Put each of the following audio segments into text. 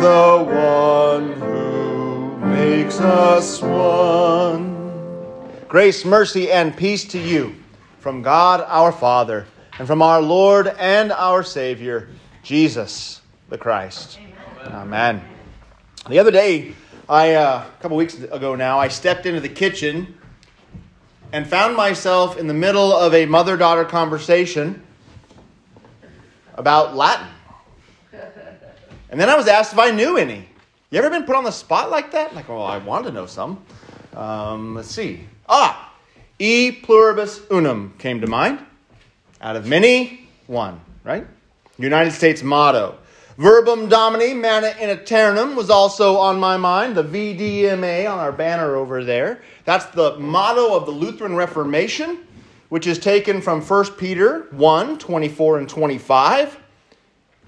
the one who makes us one. Grace, mercy, and peace to you from God our Father and from our Lord and our Savior, Jesus the Christ. Amen. Amen. The other day, I uh, a couple weeks ago now, I stepped into the kitchen and found myself in the middle of a mother-daughter conversation about Latin. And then I was asked if I knew any. You ever been put on the spot like that? Like, well, I want to know some. Um, let's see. Ah, e pluribus unum came to mind. Out of many, one, right? United States motto. Verbum Domini, Manet in Aeternum was also on my mind, the VDMA on our banner over there. That's the motto of the Lutheran Reformation, which is taken from 1 Peter 1 24 and 25.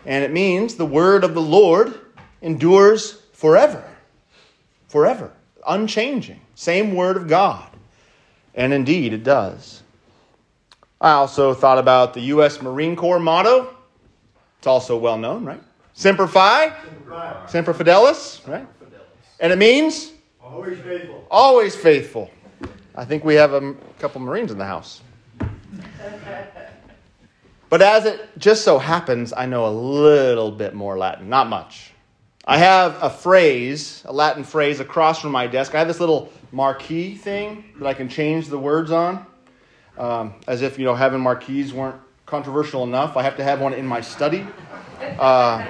And it means the word of the Lord endures forever. Forever. Unchanging. Same word of God. And indeed, it does. I also thought about the U.S. Marine Corps motto. It's also well known, right? Semper Fi, Semper Fidelis, right? And it means? Always faithful. Always faithful. I think we have a couple Marines in the house. But as it just so happens, I know a little bit more Latin, not much. I have a phrase, a Latin phrase, across from my desk. I have this little marquee thing that I can change the words on, um, as if you know having marquees weren't controversial enough. I have to have one in my study. Uh,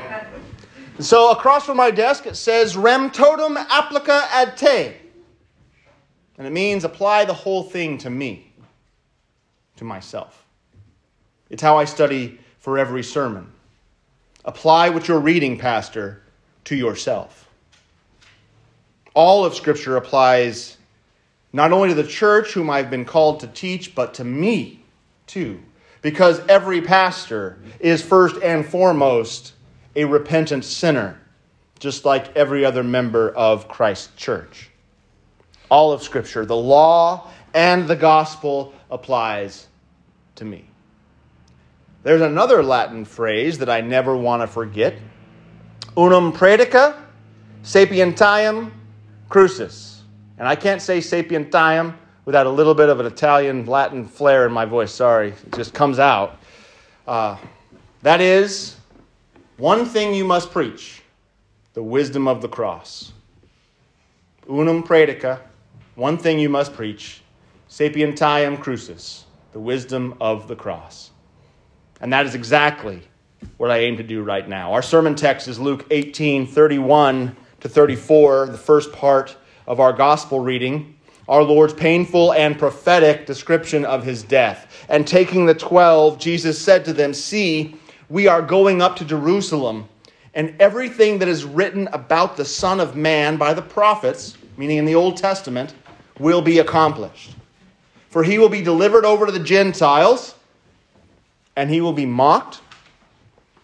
so across from my desk it says rem totum applica ad te. And it means apply the whole thing to me, to myself. It's how I study for every sermon. Apply what you're reading, Pastor, to yourself. All of Scripture applies not only to the church, whom I've been called to teach, but to me, too because every pastor is first and foremost a repentant sinner, just like every other member of Christ's church. All of Scripture, the law and the gospel applies to me. There's another Latin phrase that I never want to forget unum praedica sapientiam crucis. And I can't say sapientiam without a little bit of an Italian Latin flair in my voice. Sorry, it just comes out. Uh, that is one thing you must preach the wisdom of the cross. Unum praedica, one thing you must preach, sapientiam crucis, the wisdom of the cross. And that is exactly what I aim to do right now. Our sermon text is Luke 18 31 to 34, the first part of our gospel reading our Lord's painful and prophetic description of his death. And taking the twelve, Jesus said to them, See, we are going up to Jerusalem, and everything that is written about the Son of Man by the prophets, meaning in the Old Testament, will be accomplished. For he will be delivered over to the Gentiles, and he will be mocked,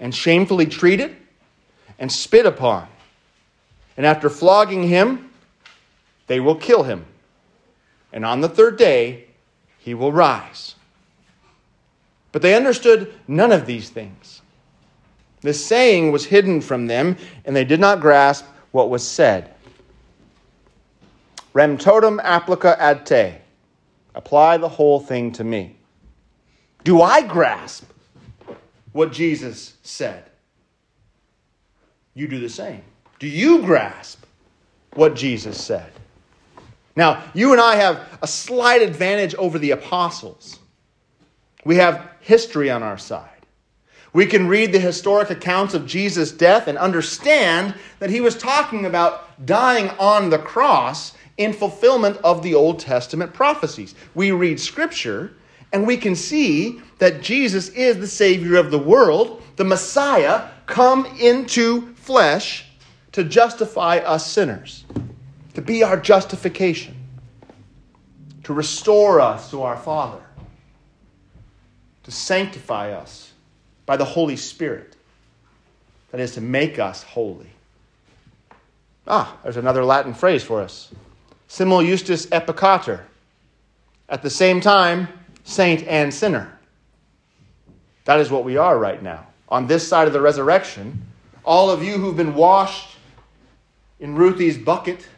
and shamefully treated, and spit upon. And after flogging him, they will kill him and on the third day he will rise. But they understood none of these things. This saying was hidden from them, and they did not grasp what was said. Rem totum applica ad te. Apply the whole thing to me. Do I grasp what Jesus said? You do the same. Do you grasp what Jesus said? Now, you and I have a slight advantage over the apostles. We have history on our side. We can read the historic accounts of Jesus' death and understand that he was talking about dying on the cross in fulfillment of the Old Testament prophecies. We read scripture and we can see that Jesus is the Savior of the world, the Messiah, come into flesh to justify us sinners to be our justification, to restore us to our Father, to sanctify us by the Holy Spirit. That is, to make us holy. Ah, there's another Latin phrase for us simul justus et. At the same time, saint and sinner. That is what we are right now. On this side of the resurrection, all of you who've been washed in Ruthie's bucket,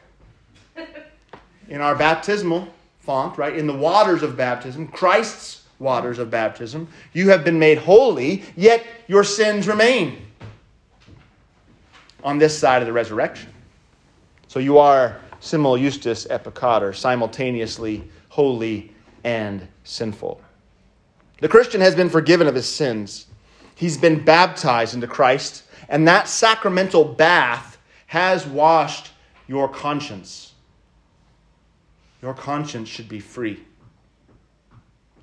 in our baptismal font, right? In the waters of baptism, Christ's waters of baptism, you have been made holy, yet your sins remain on this side of the resurrection. So you are simul justus et simultaneously holy and sinful. The Christian has been forgiven of his sins. He's been baptized into Christ, and that sacramental bath has washed your conscience. Your conscience should be free.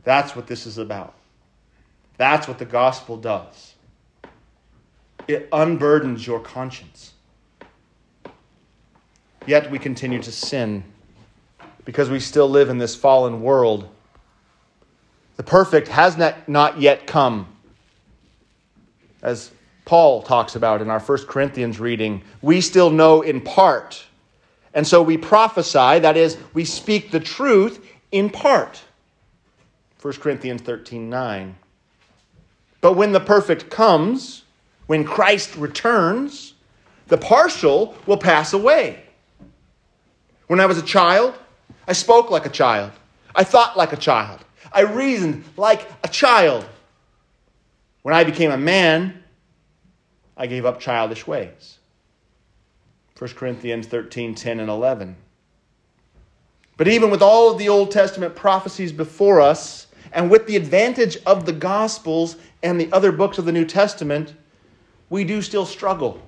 That's what this is about. That's what the gospel does. It unburdens your conscience. Yet we continue to sin because we still live in this fallen world. The perfect has not, yet come. As Paul talks about in our 1 Corinthians reading, we still know in part. And so we prophesy, that is, we speak the truth in part. 1 Corinthians 13 9. But when the perfect comes, when Christ returns, the partial will pass away. When I was a child, I spoke like a child. I thought like a child. I reasoned like a child. When I became a man, I gave up childish ways. 1 Corinthians 13, 10, and 11. But even with all of the Old Testament prophecies before us, and with the advantage of the Gospels and the other books of the New Testament, we do still struggle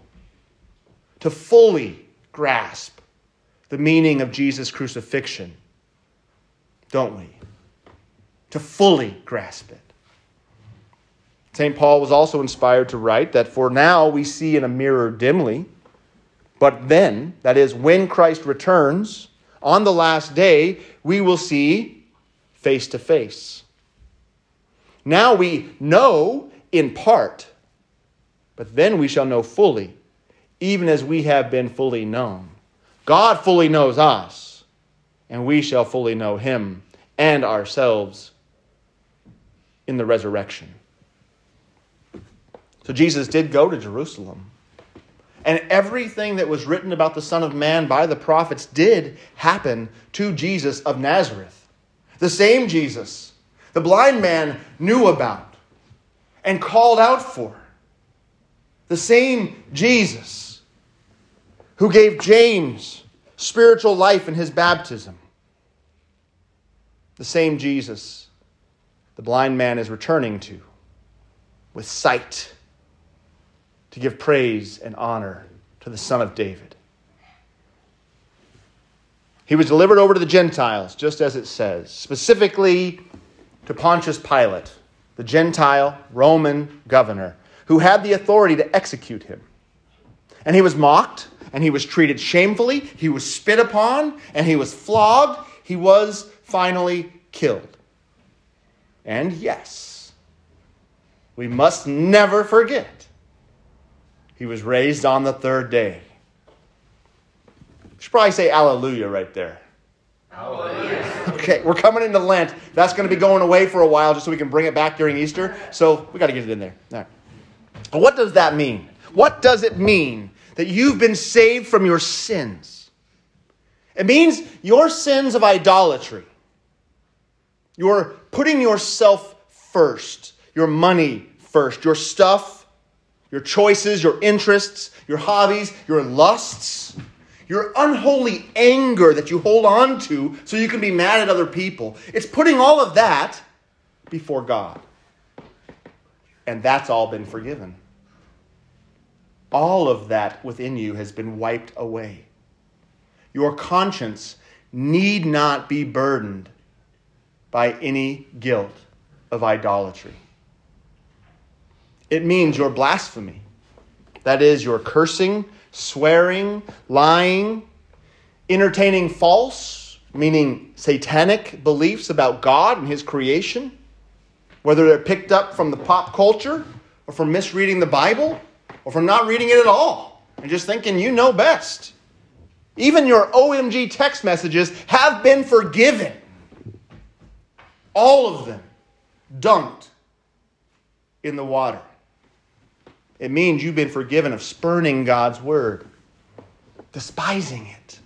to fully grasp the meaning of Jesus' crucifixion, don't we? To fully grasp it. St. Paul was also inspired to write that for now we see in a mirror dimly, but then, that is, when Christ returns, on the last day, we will see face to face. Now we know in part but then we shall know fully, even as we have been fully known. God fully knows us, and we shall fully know him and ourselves in the resurrection. So Jesus did go to Jerusalem. And everything that was written about the Son of Man by the prophets did happen to Jesus of Nazareth. The same Jesus the blind man knew about and called out for. The same Jesus who gave James spiritual life in his baptism. The same Jesus the blind man is returning to with sight to give praise and honor to the Son of David. He was delivered over to the Gentiles, just as it says, specifically to Pontius Pilate, the Gentile Roman governor who had the authority to execute him. And he was mocked, and he was treated shamefully, he was spit upon, and he was flogged. He was finally killed. And yes, we must never forget, he was raised on the third day. You should probably say Alleluia right there. Hallelujah. Okay, we're coming into Lent. That's going to be going away for a while just so we can bring it back during Easter. So we got to get it in there. All right. What does that mean? What does it mean that you've been saved from your sins? It means your sins of idolatry. You're putting yourself first, your money first, your stuff, your choices, your interests, your hobbies, your lusts, your unholy anger that you hold on to so you can be mad at other people. It's putting all of that before God and that's all been forgiven. All of that within you has been wiped away. Your conscience need not be burdened by any guilt of idolatry. It means your blasphemy. That is, your cursing, swearing, lying, entertaining false, meaning satanic beliefs about God and His creation whether they're picked up from the pop culture or from misreading the Bible or from not reading it at all and just thinking you know best. Even your OMG text messages have been forgiven. All of them dunked in the water. It means you've been forgiven of spurning God's word. despising it,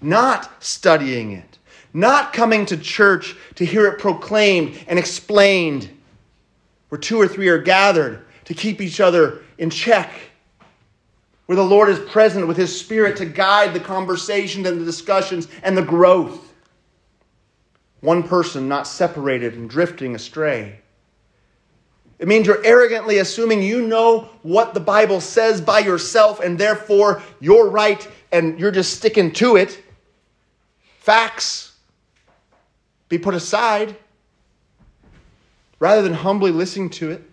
not studying it, not coming to church to hear it proclaimed and explained, where two or three are gathered to keep each other in check, where the Lord is present with His Spirit to guide the conversations and the discussions and the growth. One person not separated and drifting astray. It means you're arrogantly assuming you know what the Bible says by yourself and therefore you're right and you're just sticking to it. Facts be put aside rather than humbly listening to it,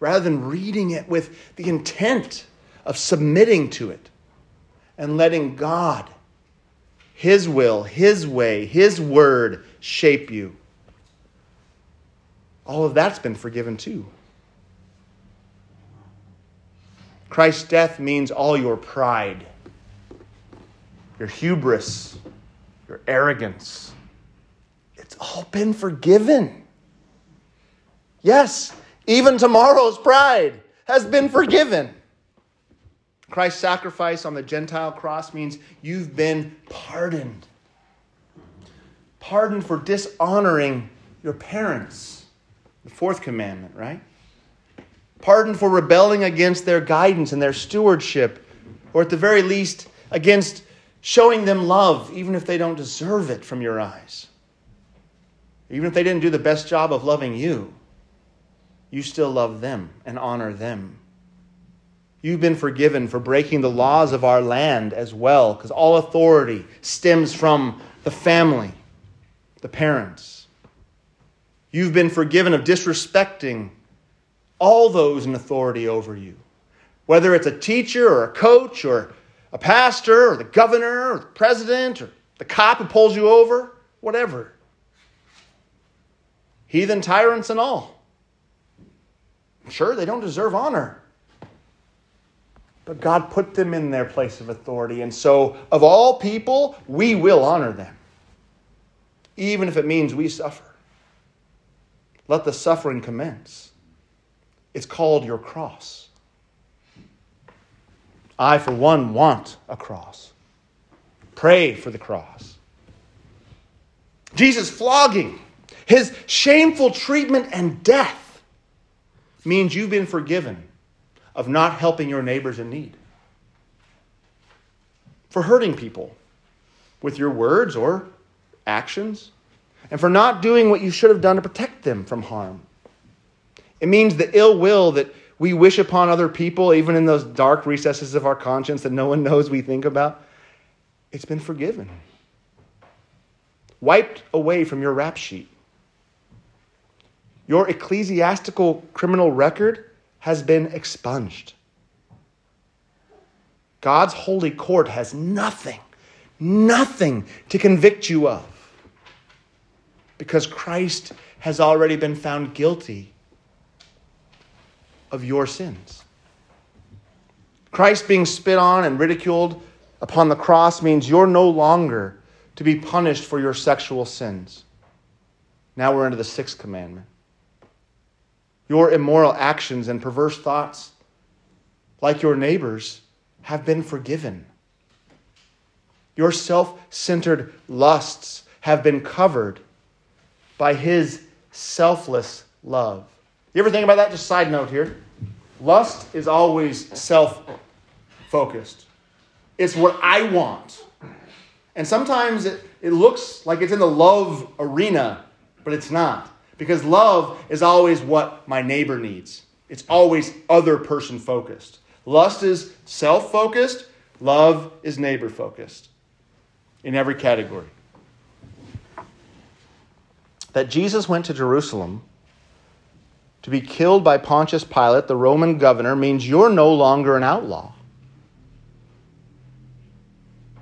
rather than reading it with the intent of submitting to it and letting God, His will, His way, His word shape you. All of that's been forgiven too. Christ's death means all your pride, your hubris, your arrogance. It's all been forgiven. Yes, even tomorrow's pride has been forgiven. Christ's sacrifice on the Gentile cross means you've been pardoned. Pardoned for dishonoring your parents. The fourth commandment, right? pardoned for rebelling against their guidance and their stewardship, or at the very least, against showing them love, even if they don't deserve it from your eyes. Even if they didn't do the best job of loving you, you still love them and honor them. You've been forgiven for breaking the laws of our land as well, because all authority stems from the family, the parents. You've been forgiven of disrespecting all those in authority over you. Whether it's a teacher or a coach or a pastor or the governor or the president or the cop who pulls you over, whatever. Heathen tyrants and all. Sure, they don't deserve honor. But God put them in their place of authority. And so, of all people, we will honor them, even if it means we suffer. Let the suffering commence. It's called your cross. I, for one, want a cross. Pray for the cross. Jesus' flogging, his shameful treatment and death means you've been forgiven of not helping your neighbors in need, for hurting people with your words or actions, and for not doing what you should have done to protect them from harm. It means the ill will that we wish upon other people, even in those dark recesses of our conscience that no one knows we think about. It's been forgiven, wiped away from your rap sheet. Your ecclesiastical criminal record has been expunged. God's holy court has nothing, nothing to convict you of because Christ has already been found guilty of your sins. Christ being spit on and ridiculed upon the cross means you're no longer to be punished for your sexual sins. Now we're into the sixth commandment. Your immoral actions and perverse thoughts, like your neighbors, have been forgiven. Your self centered lusts have been covered by His selfless love. You ever think about that? Just side note here. Lust is always self focused, it's what I want. And sometimes it, it looks like it's in the love arena, but it's not. Because love is always what my neighbor needs, it's always other person focused. Lust is self focused, love is neighbor focused in every category. That Jesus went to Jerusalem to be killed by Pontius Pilate, the Roman governor, means you're no longer an outlaw.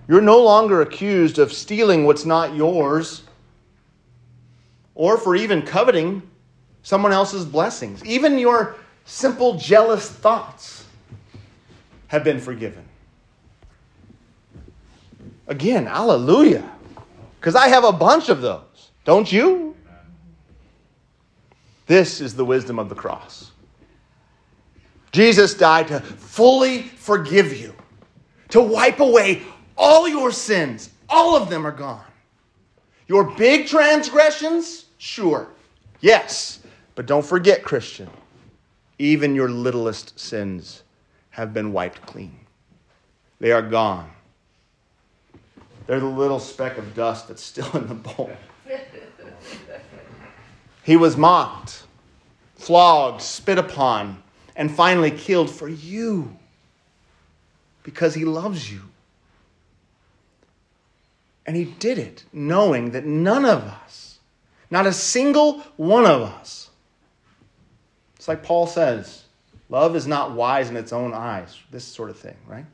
You're no longer accused of stealing what's not yours or for even coveting someone else's blessings. Even your simple jealous thoughts have been forgiven. Again, hallelujah. Because I have a bunch of those. Don't you? This is the wisdom of the cross. Jesus died to fully forgive you, to wipe away all your sins. All of them are gone. Your big transgressions, sure. Yes. But don't forget, Christian, even your littlest sins have been wiped clean. They are gone. They're the little speck of dust that's still in the bowl. He was mocked, flogged, spit upon, and finally killed for you because he loves you. And he did it knowing that none of us, not a single one of us, it's like Paul says, love is not wise in its own eyes, this sort of thing, right?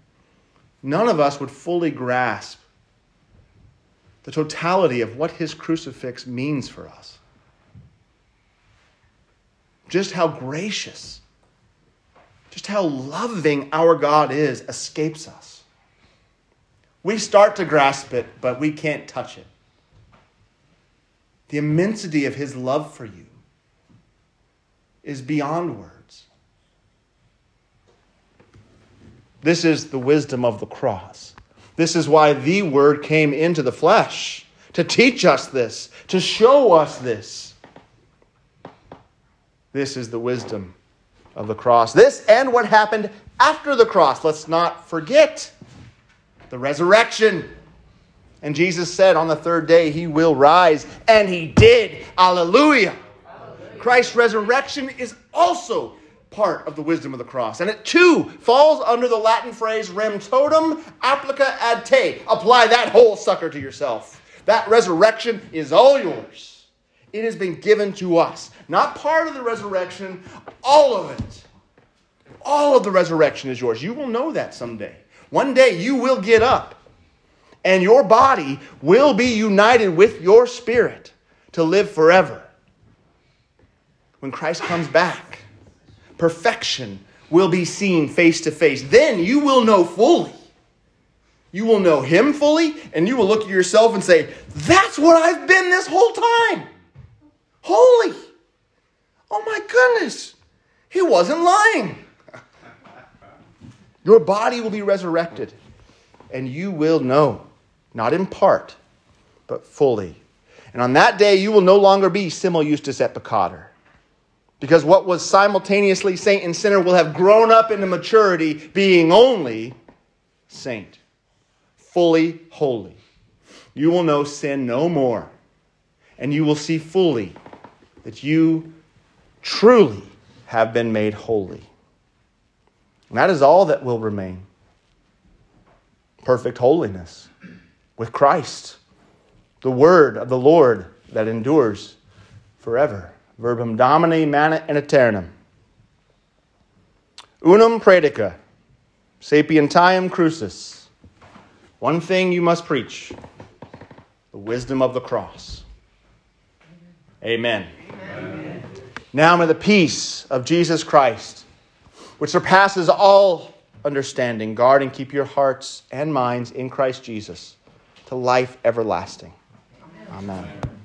None of us would fully grasp the totality of what his crucifix means for us. Just how gracious, just how loving our God is escapes us. We start to grasp it, but we can't touch it. The immensity of his love for you is beyond words. This is the wisdom of the cross. This is why the Word came into the flesh to teach us this, to show us this. This is the wisdom of the cross. This and what happened after the cross. Let's not forget the resurrection. And Jesus said on the third day he will rise, and he did. Alleluia. Christ's resurrection is also part of the wisdom of the cross. And it too falls under the Latin phrase rem totum applica ad te. Apply that whole sucker to yourself. That resurrection is all yours. It has been given to us. Not part of the resurrection, all of it. All of the resurrection is yours. You will know that someday. One day you will get up and your body will be united with your spirit to live forever. When Christ comes back, perfection will be seen face to face. Then you will know fully. You will know Him fully, and you will look at yourself and say, That's what I've been this whole time. Holy. Oh my goodness. He wasn't lying. Your body will be resurrected, and you will know, not in part, but fully. And on that day, you will no longer be simul justus et peccator. Because what was simultaneously saint and sinner will have grown up into maturity, being only saint, fully holy. You will know sin no more, and you will see fully that you truly have been made holy. And that is all that will remain perfect holiness with Christ, the word of the Lord that endures forever verbum domini manet in aeternum. Unum praedica, sapientiam crucis. One thing you must preach the wisdom of the cross. Amen. Amen. Now may the peace of Jesus Christ, which surpasses all understanding, guard and keep your hearts and minds in Christ Jesus to life everlasting. Amen. Amen.